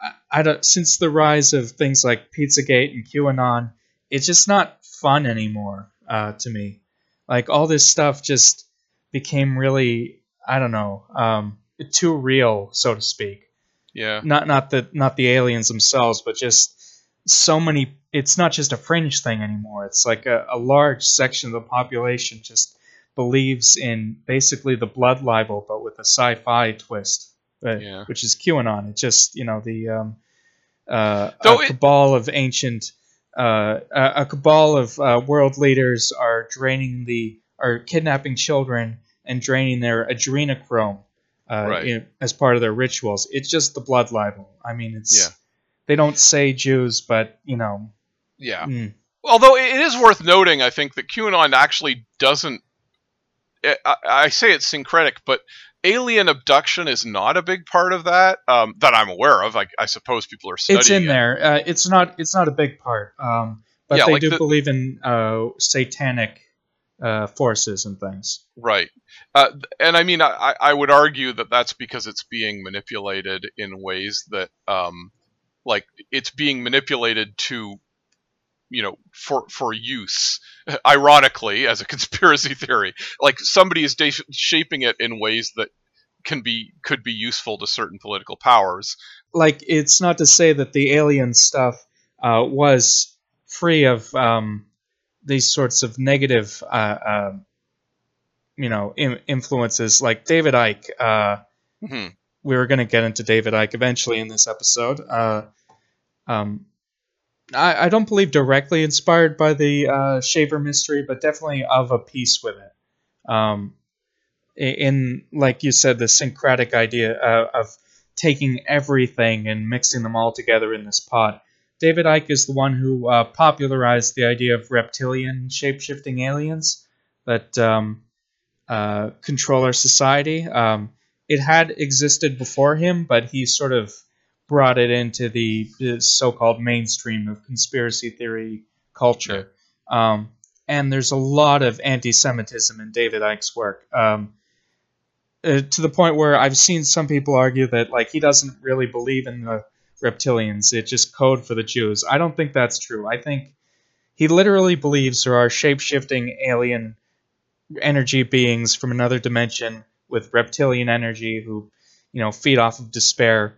I, I don't. Since the rise of things like PizzaGate and QAnon, it's just not fun anymore uh, to me. Like all this stuff just became really, I don't know, um, too real, so to speak. Yeah. Not not the not the aliens themselves, but just so many. It's not just a fringe thing anymore. It's like a, a large section of the population just believes in basically the blood libel, but with a sci-fi twist, right? yeah. which is QAnon. It's just you know the um, uh, a it, cabal of ancient, uh, a, a cabal of uh, world leaders are draining the, are kidnapping children and draining their adrenochrome uh, right. you know, as part of their rituals. It's just the blood libel. I mean, it's yeah. they don't say Jews, but you know, Yeah. mm, Although it is worth noting, I think that QAnon actually doesn't. I, I- I say it's syncretic, but alien abduction is not a big part of that um, that I'm aware of. I, I suppose people are studying. it's in it. there. Uh, it's not. It's not a big part. Um, but Yeah, they like do the- believe in uh, satanic uh, forces and things. Right. Uh, and I mean, I, I would argue that that's because it's being manipulated in ways that, um, like, it's being manipulated to, you know, for for use. Ironically, as a conspiracy theory, like somebody is da- shaping it in ways that can be could be useful to certain political powers. like it's not to say that the alien stuff uh, was free of um, these sorts of negative, uh, uh, you know, in- influences. Like David Icke, uh, Mhm. we were going to get into David Icke eventually in this episode. Uh, um, I, I don't believe directly inspired by the uh, Shaver mystery, but definitely of a piece with it. Um, in like you said, the syncretic idea uh, of taking everything and mixing them all together in this pot. David Icke is the one who uh, popularized the idea of reptilian shape-shifting aliens that um, uh, control our society. Um, it had existed before him, but he sort of brought it into the, so-called mainstream of conspiracy theory culture. Um, and there's a lot of anti-Semitism in David Icke's work. Um, uh, to the point where I've seen some people argue that like he doesn't really believe in the reptilians; it's just code for the Jews. I don't think that's true. I think he literally believes there are shape-shifting alien energy beings from another dimension with reptilian energy who, you know, feed off of despair,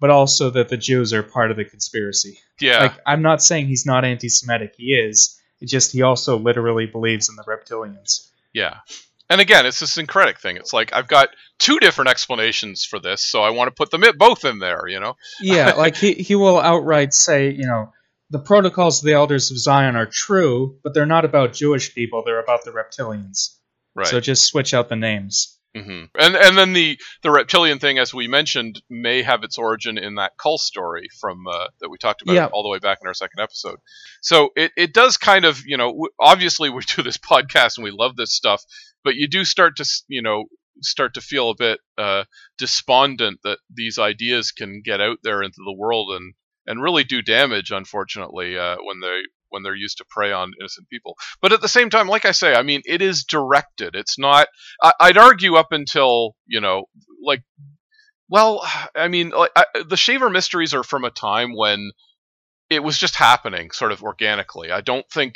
but also that the Jews are part of the conspiracy. Yeah. Like I'm not saying he's not anti-Semitic; he is. It's just he also literally believes in the reptilians. Yeah. And again, it's a syncretic thing. It's like I've got two different explanations for this, so I want to put them both in there. You know. yeah, like he, he will outright say, you know, the protocols of the elders of Zion are true, but they're not about Jewish people, they're about the reptilians. Right. So just switch out the names. hmm And and then the the reptilian thing, as we mentioned, may have its origin in that Kull story from uh, that we talked about Yeah. all the way back in our second episode. So it, it does kind of you know obviously we do this podcast and we love this stuff, but you do start to you know start to feel a bit uh, despondent that these ideas can get out there into the world and and really do damage, unfortunately, uh, when they when they're used to prey on innocent people. But at the same time, like I say, I mean, it is directed. It's not. I, I'd argue up until you know, like, well, I mean, like, I, the Shaver mysteries are from a time when it was just happening, sort of organically. I don't think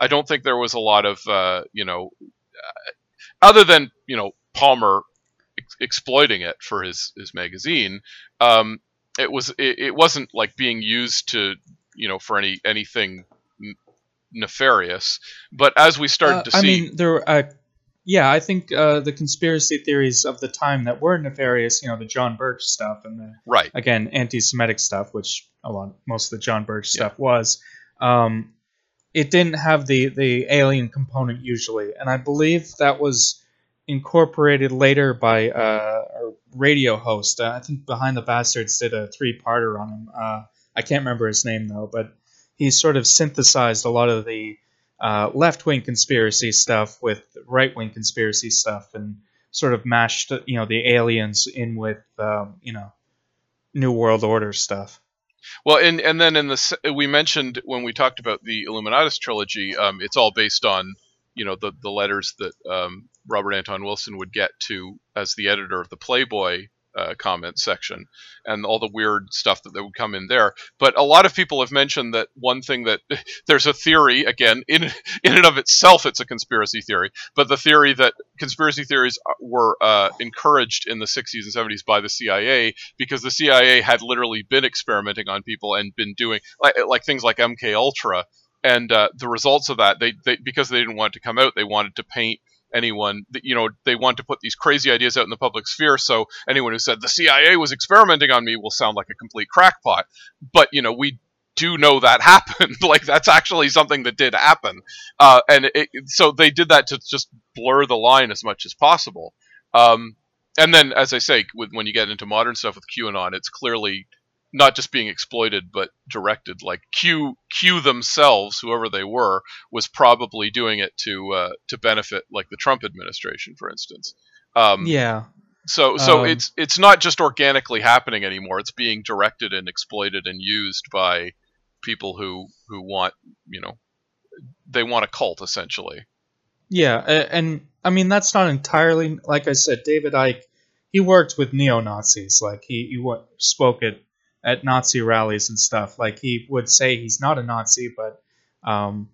I don't think there was a lot of uh, you know, uh, other than you know Palmer ex- exploiting it for his his magazine. Um, it was it, it wasn't like being used to you know for any anything nefarious. But as we started Uh, to I see, mean, there. Uh, yeah, I think uh, the conspiracy theories of the time that were nefarious, you know, the John Birch stuff and the right, again anti-Semitic stuff, which a lot most of the John Birch stuff was. Um, it didn't have the the alien component usually, and I believe that was incorporated later by uh, a radio host. Uh, I think Behind the Bastards did a three-parter on him. Uh, I can't remember his name though, but he sort of synthesized a lot of the uh, left-wing conspiracy stuff with right-wing conspiracy stuff, and sort of mashed you know the aliens in with um, you know New World Order stuff. Well, and and then in the we mentioned when we talked about the Illuminatus trilogy, um, it's all based on you know the the letters that um, Robert Anton Wilson would get to as the editor of the Playboy uh, comment section, and all the weird stuff that, that would come in there. But a lot of people have mentioned that one thing that there's a theory again in in and of itself, it's a conspiracy theory, but the theory that conspiracy theories were uh, encouraged in the 60s and 70s by the CIA because the CIA had literally been experimenting on people and been doing like, like things like MK Ultra, and uh, the results of that they, they because they didn't want it to come out, they wanted to paint anyone that you know they want to put these crazy ideas out in the public sphere. So anyone who said the CIA was experimenting on me will sound like a complete crackpot. But you know we do know that happened. Like that's actually something that did happen. Uh, and it, so they did that to just blur the line as much as possible. Um, and then as I say with, when you get into modern stuff with QAnon it's clearly not just being exploited but directed. Like Q Q themselves, whoever they were, was probably doing it to uh, to benefit like the Trump administration, for instance. Um, yeah. So so Um, it's it's not just organically happening anymore. It's being directed and exploited and used by people who who want you know they want a cult essentially. Yeah, and I mean that's not entirely like I said. David Icke, he worked with neo Nazis. Like he he spoke at at Nazi rallies and stuff. Like he would say he's not a Nazi, but um,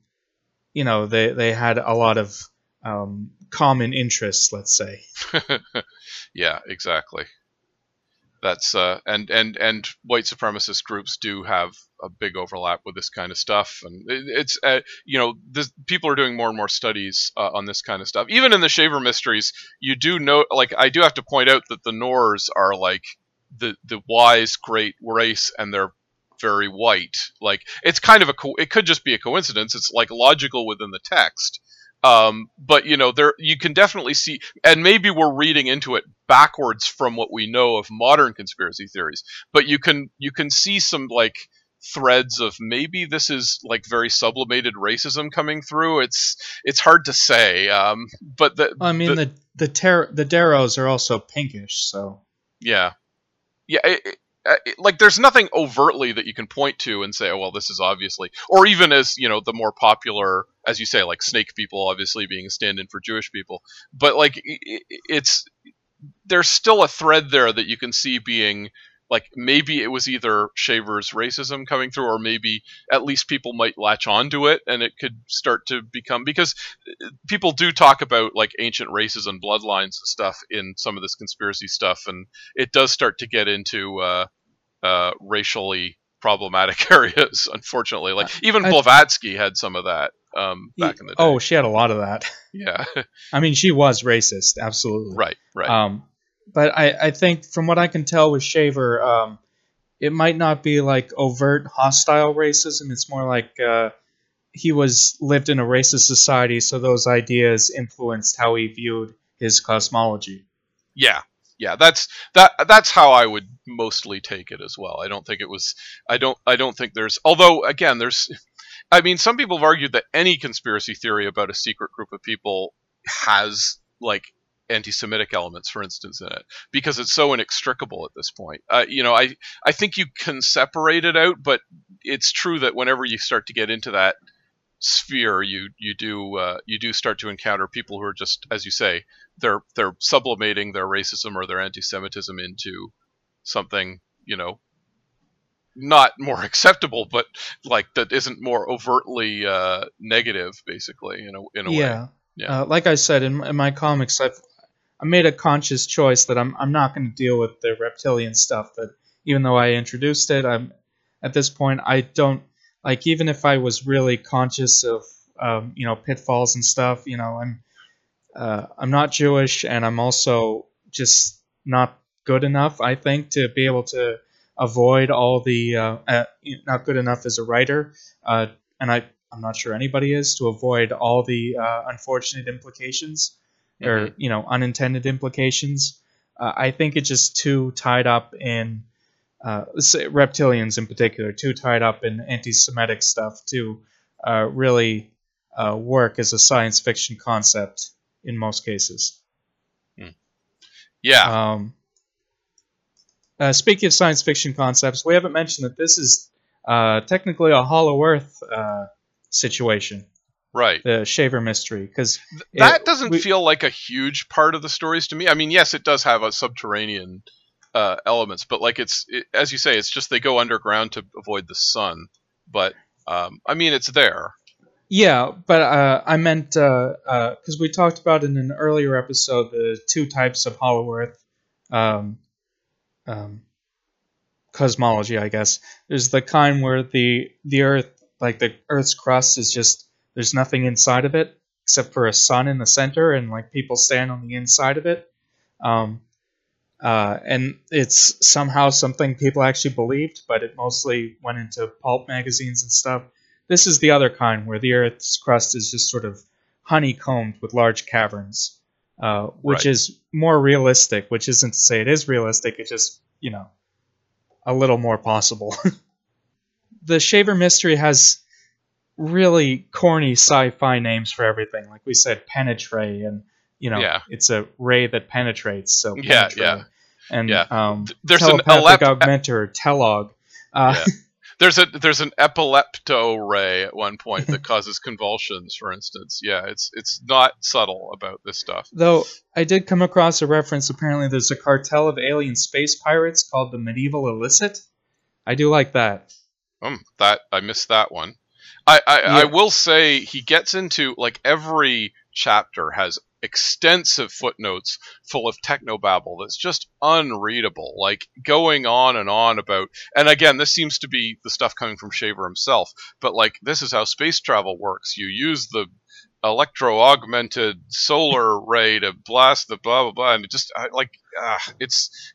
you know they they had a lot of um, common interests. Let's say. yeah, exactly. That's uh, and and and white supremacist groups do have a big overlap with this kind of stuff, and it, it's uh, you know this, people are doing more and more studies uh, on this kind of stuff. Even in the Shaver mysteries, you do know like I do have to point out that the Nors are like the the wise great race, and they're very white. Like it's kind of a co- it could just be a coincidence. It's like logical within the text. Um, but you know, there you can definitely see, and maybe we're reading into it backwards from what we know of modern conspiracy theories. But you can you can see some like threads of maybe this is like very sublimated racism coming through. It's it's hard to say. Um, but the I mean the the ter- the Deros are also pinkish, so yeah, yeah. It, it, uh, like there's nothing overtly that you can point to and say, oh well, this is obviously, or even as you know, the more popular, as you say, like snake people, obviously being a stand-in for Jewish people. But like, i- i- it's there's still a thread there that you can see being like maybe it was either Shaver's racism coming through, or maybe at least people might latch onto it, and it could start to become because uh, people do talk about like ancient races and bloodlines and stuff in some of this conspiracy stuff, and it does start to get into uh, uh, racially problematic areas. Unfortunately, like even I- Blavatsky had some of that um, back in the day. oh, she had a lot of that. yeah, I mean, she was racist, absolutely. right, right. Um, but I, I think from what I can tell with Shaver, um, it might not be like overt hostile racism. It's more like uh, he was lived in a racist society, so those ideas influenced how he viewed his cosmology. Yeah, yeah, that's that. That's how I would mostly take it as well. I don't think it was. I don't. I don't think there's. Although again, there's. I mean, some people have argued that any conspiracy theory about a secret group of people has like anti-Semitic elements, for instance, in it because it's so inextricable at this point. Uh, you know, I I think you can separate it out, but it's true that whenever you start to get into that sphere, you you do uh, you do start to encounter people who are just, as you say, they're they're sublimating their racism or their anti-Semitism into something, you know, not more acceptable, but like that isn't more overtly uh, negative, basically, in a in a yeah. way. Yeah. Uh, like I said in, in my comics, I've I made a conscious choice that I'm I'm not going to deal with the reptilian stuff. That even though I introduced it, I'm at this point I don't like even if I was really conscious of um, you know pitfalls and stuff. You know I'm uh, I'm not Jewish and I'm also just not good enough. I think to be able to avoid all the uh, uh, not good enough as a writer, uh, and I I'm not sure anybody is to avoid all the uh, unfortunate implications or you know unintended implications. Uh, I think it's just too tied up in uh, reptilians in particular, too tied up in anti-Semitic stuff to uh, really uh, work as a science fiction concept in most cases. Yeah. Um, uh, speaking of science fiction concepts, we haven't mentioned that this is uh, technically a Hollow Earth uh, situation, right. the Shaver mystery, because that doesn't feel like a huge part of the stories to me. I mean, yes, it does have a subterranean uh, elements, but like it's it, as you say, it's just they go underground to avoid the sun. But um, I mean, it's there. Yeah, but uh, I meant because we talked about in an earlier episode the two types of Hollow Earth um, um, cosmology. I guess there's the kind where the the Earth, like the Earth's crust, is just there's nothing inside of it except for a sun in the center, and like people stand on the inside of it. Um, uh, and it's somehow something people actually believed, but it mostly went into pulp magazines and stuff. This is the other kind where the Earth's crust is just sort of honeycombed with large caverns, uh, which Right. is more realistic. Which isn't to say it is realistic. It's just you know a little more possible. the Shaver Mystery has really corny sci-fi names for everything. Like we said, penetray, and you know, Yeah. it's a ray that penetrates. So Yeah, penetray. yeah. and Yeah. um, There's an elep- augmenter, telaug. Uh, Yeah. There's a there's an epilepto ray at one point that causes convulsions, for instance. Yeah, it's it's not subtle about this stuff. Though I did come across a reference. Apparently, there's a cartel of alien space pirates called the Medieval Illicit. I do like that. Um, that I missed that one. I I, I will say he gets into like every chapter has extensive footnotes full of technobabble that's just unreadable like going on and on about and again this seems to be the stuff coming from shaver himself but like this is how space travel works. You use the electro augmented solar ray to blast the blah blah blah. And it just I, like ah, it's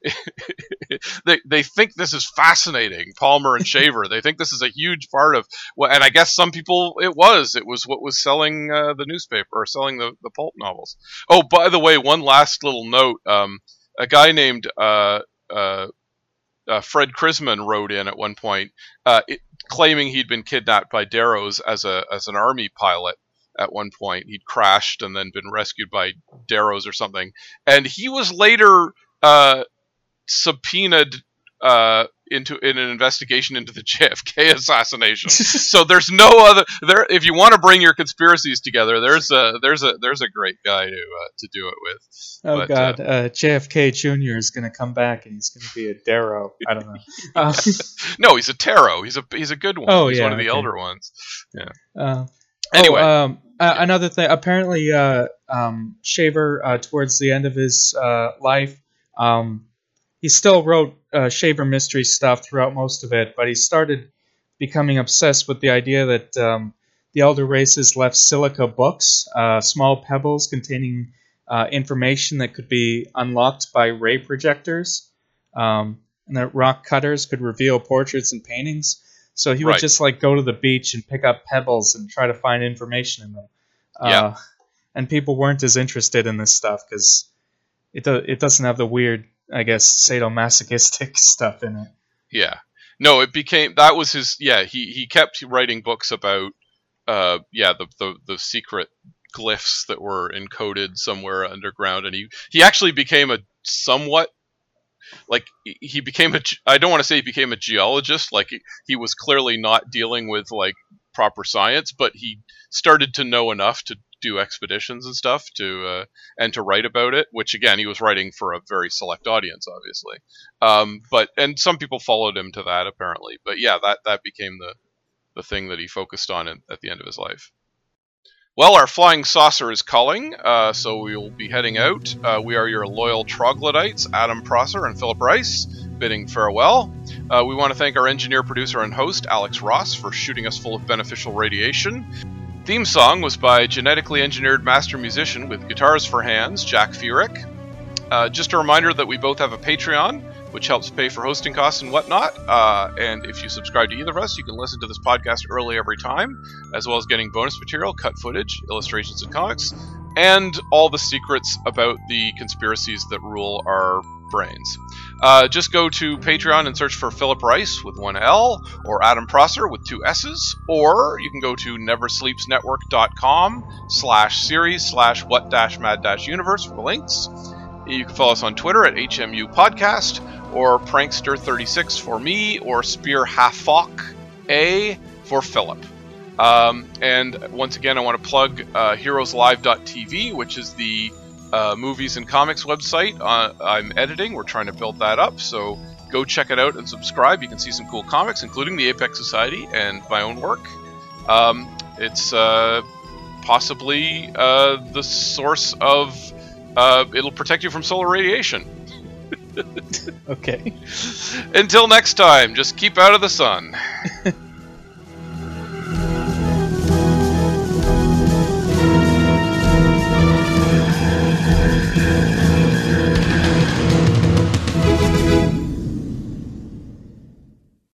they they think this is fascinating Palmer and Shaver. They think this is a huge part of well and I guess some people it was. It was what was selling uh, the newspaper or selling the, the pulp novels. Oh by the way one last little note. Um a guy named uh uh uh, Fred Crisman wrote in at one point, uh, it, claiming he'd been kidnapped by Deros as a as an army pilot. At one point, he'd crashed and then been rescued by Deros or something, and he was later uh, subpoenaed uh, into in an investigation into the JFK assassination. so there's no other there. If you want to bring your conspiracies together, there's a there's a there's a great guy to uh, to do it with. Oh But, God, uh, JFK Jr. is going to come back and he's going to be a Dero. I don't know. Uh, No, he's a Tero. He's a he's a good one. Oh, he's yeah, one of the okay. elder ones. Yeah. Uh, Anyway. oh, um, uh, another thing. Apparently, uh, um, Shaver, uh, towards the end of his uh, life, um, he still wrote uh, Shaver mystery stuff throughout most of it, but he started becoming obsessed with the idea that um, the elder races left silica books, uh, small pebbles containing uh, information that could be unlocked by ray projectors, um, and that rock cutters could reveal portraits and paintings. So he would Right. just like go to the beach and pick up pebbles and try to find information in them. Yeah. Uh, and people weren't as interested in this stuff because it do- it doesn't have the weird, I guess, sadomasochistic stuff in it. Yeah. No, it became that was his yeah, he he kept writing books about uh yeah, the the, the secret glyphs that were encoded somewhere underground and he he actually became a somewhat like he- became a I don't want to say he became a geologist like he, was clearly not dealing with like proper science but he started to know enough to do expeditions and stuff to uh, and to write about it which again he was writing for a very select audience obviously. Um, but and some people followed him to that apparently. But yeah that that became the the thing that he focused on at the end of his life well, our flying saucer is calling, uh, so we will be heading out. Uh, we are your loyal troglodytes, Adam Prosser and Philip Rice, bidding farewell. Uh, we want to thank our engineer, producer, and host, Alex Ross, for shooting us full of beneficial radiation. Theme song was by genetically engineered master musician with guitars for hands, Jack Furyk. Uh, just a reminder that we both have a Patreon, which helps pay for hosting costs and whatnot. Uh, and if you subscribe to either of us, you can listen to this podcast early every time, as well as getting bonus material, cut footage, illustrations, and comics, and all the secrets about the conspiracies that rule our brains. Uh, just go to Patreon and search for Philip Rice with one L, or Adam Prosser with two S's, or you can go to neversleepsnetwork.com slash series slash what dash mad dash universe for the links. You can follow us on Twitter at HMU Podcast or Prankster36 for me or Spear Halfok A for Philip. Um, and once again, I want to plug uh, HeroesLive.tv, which is the uh, movies and comics website uh, I'm editing. We're trying to build that up, so go check it out and subscribe. You can see some cool comics, including the Apex Society and my own work. Um, it's uh, possibly uh, the source of uh, it'll protect you from solar radiation. Okay. Until next time, just keep out of the sun.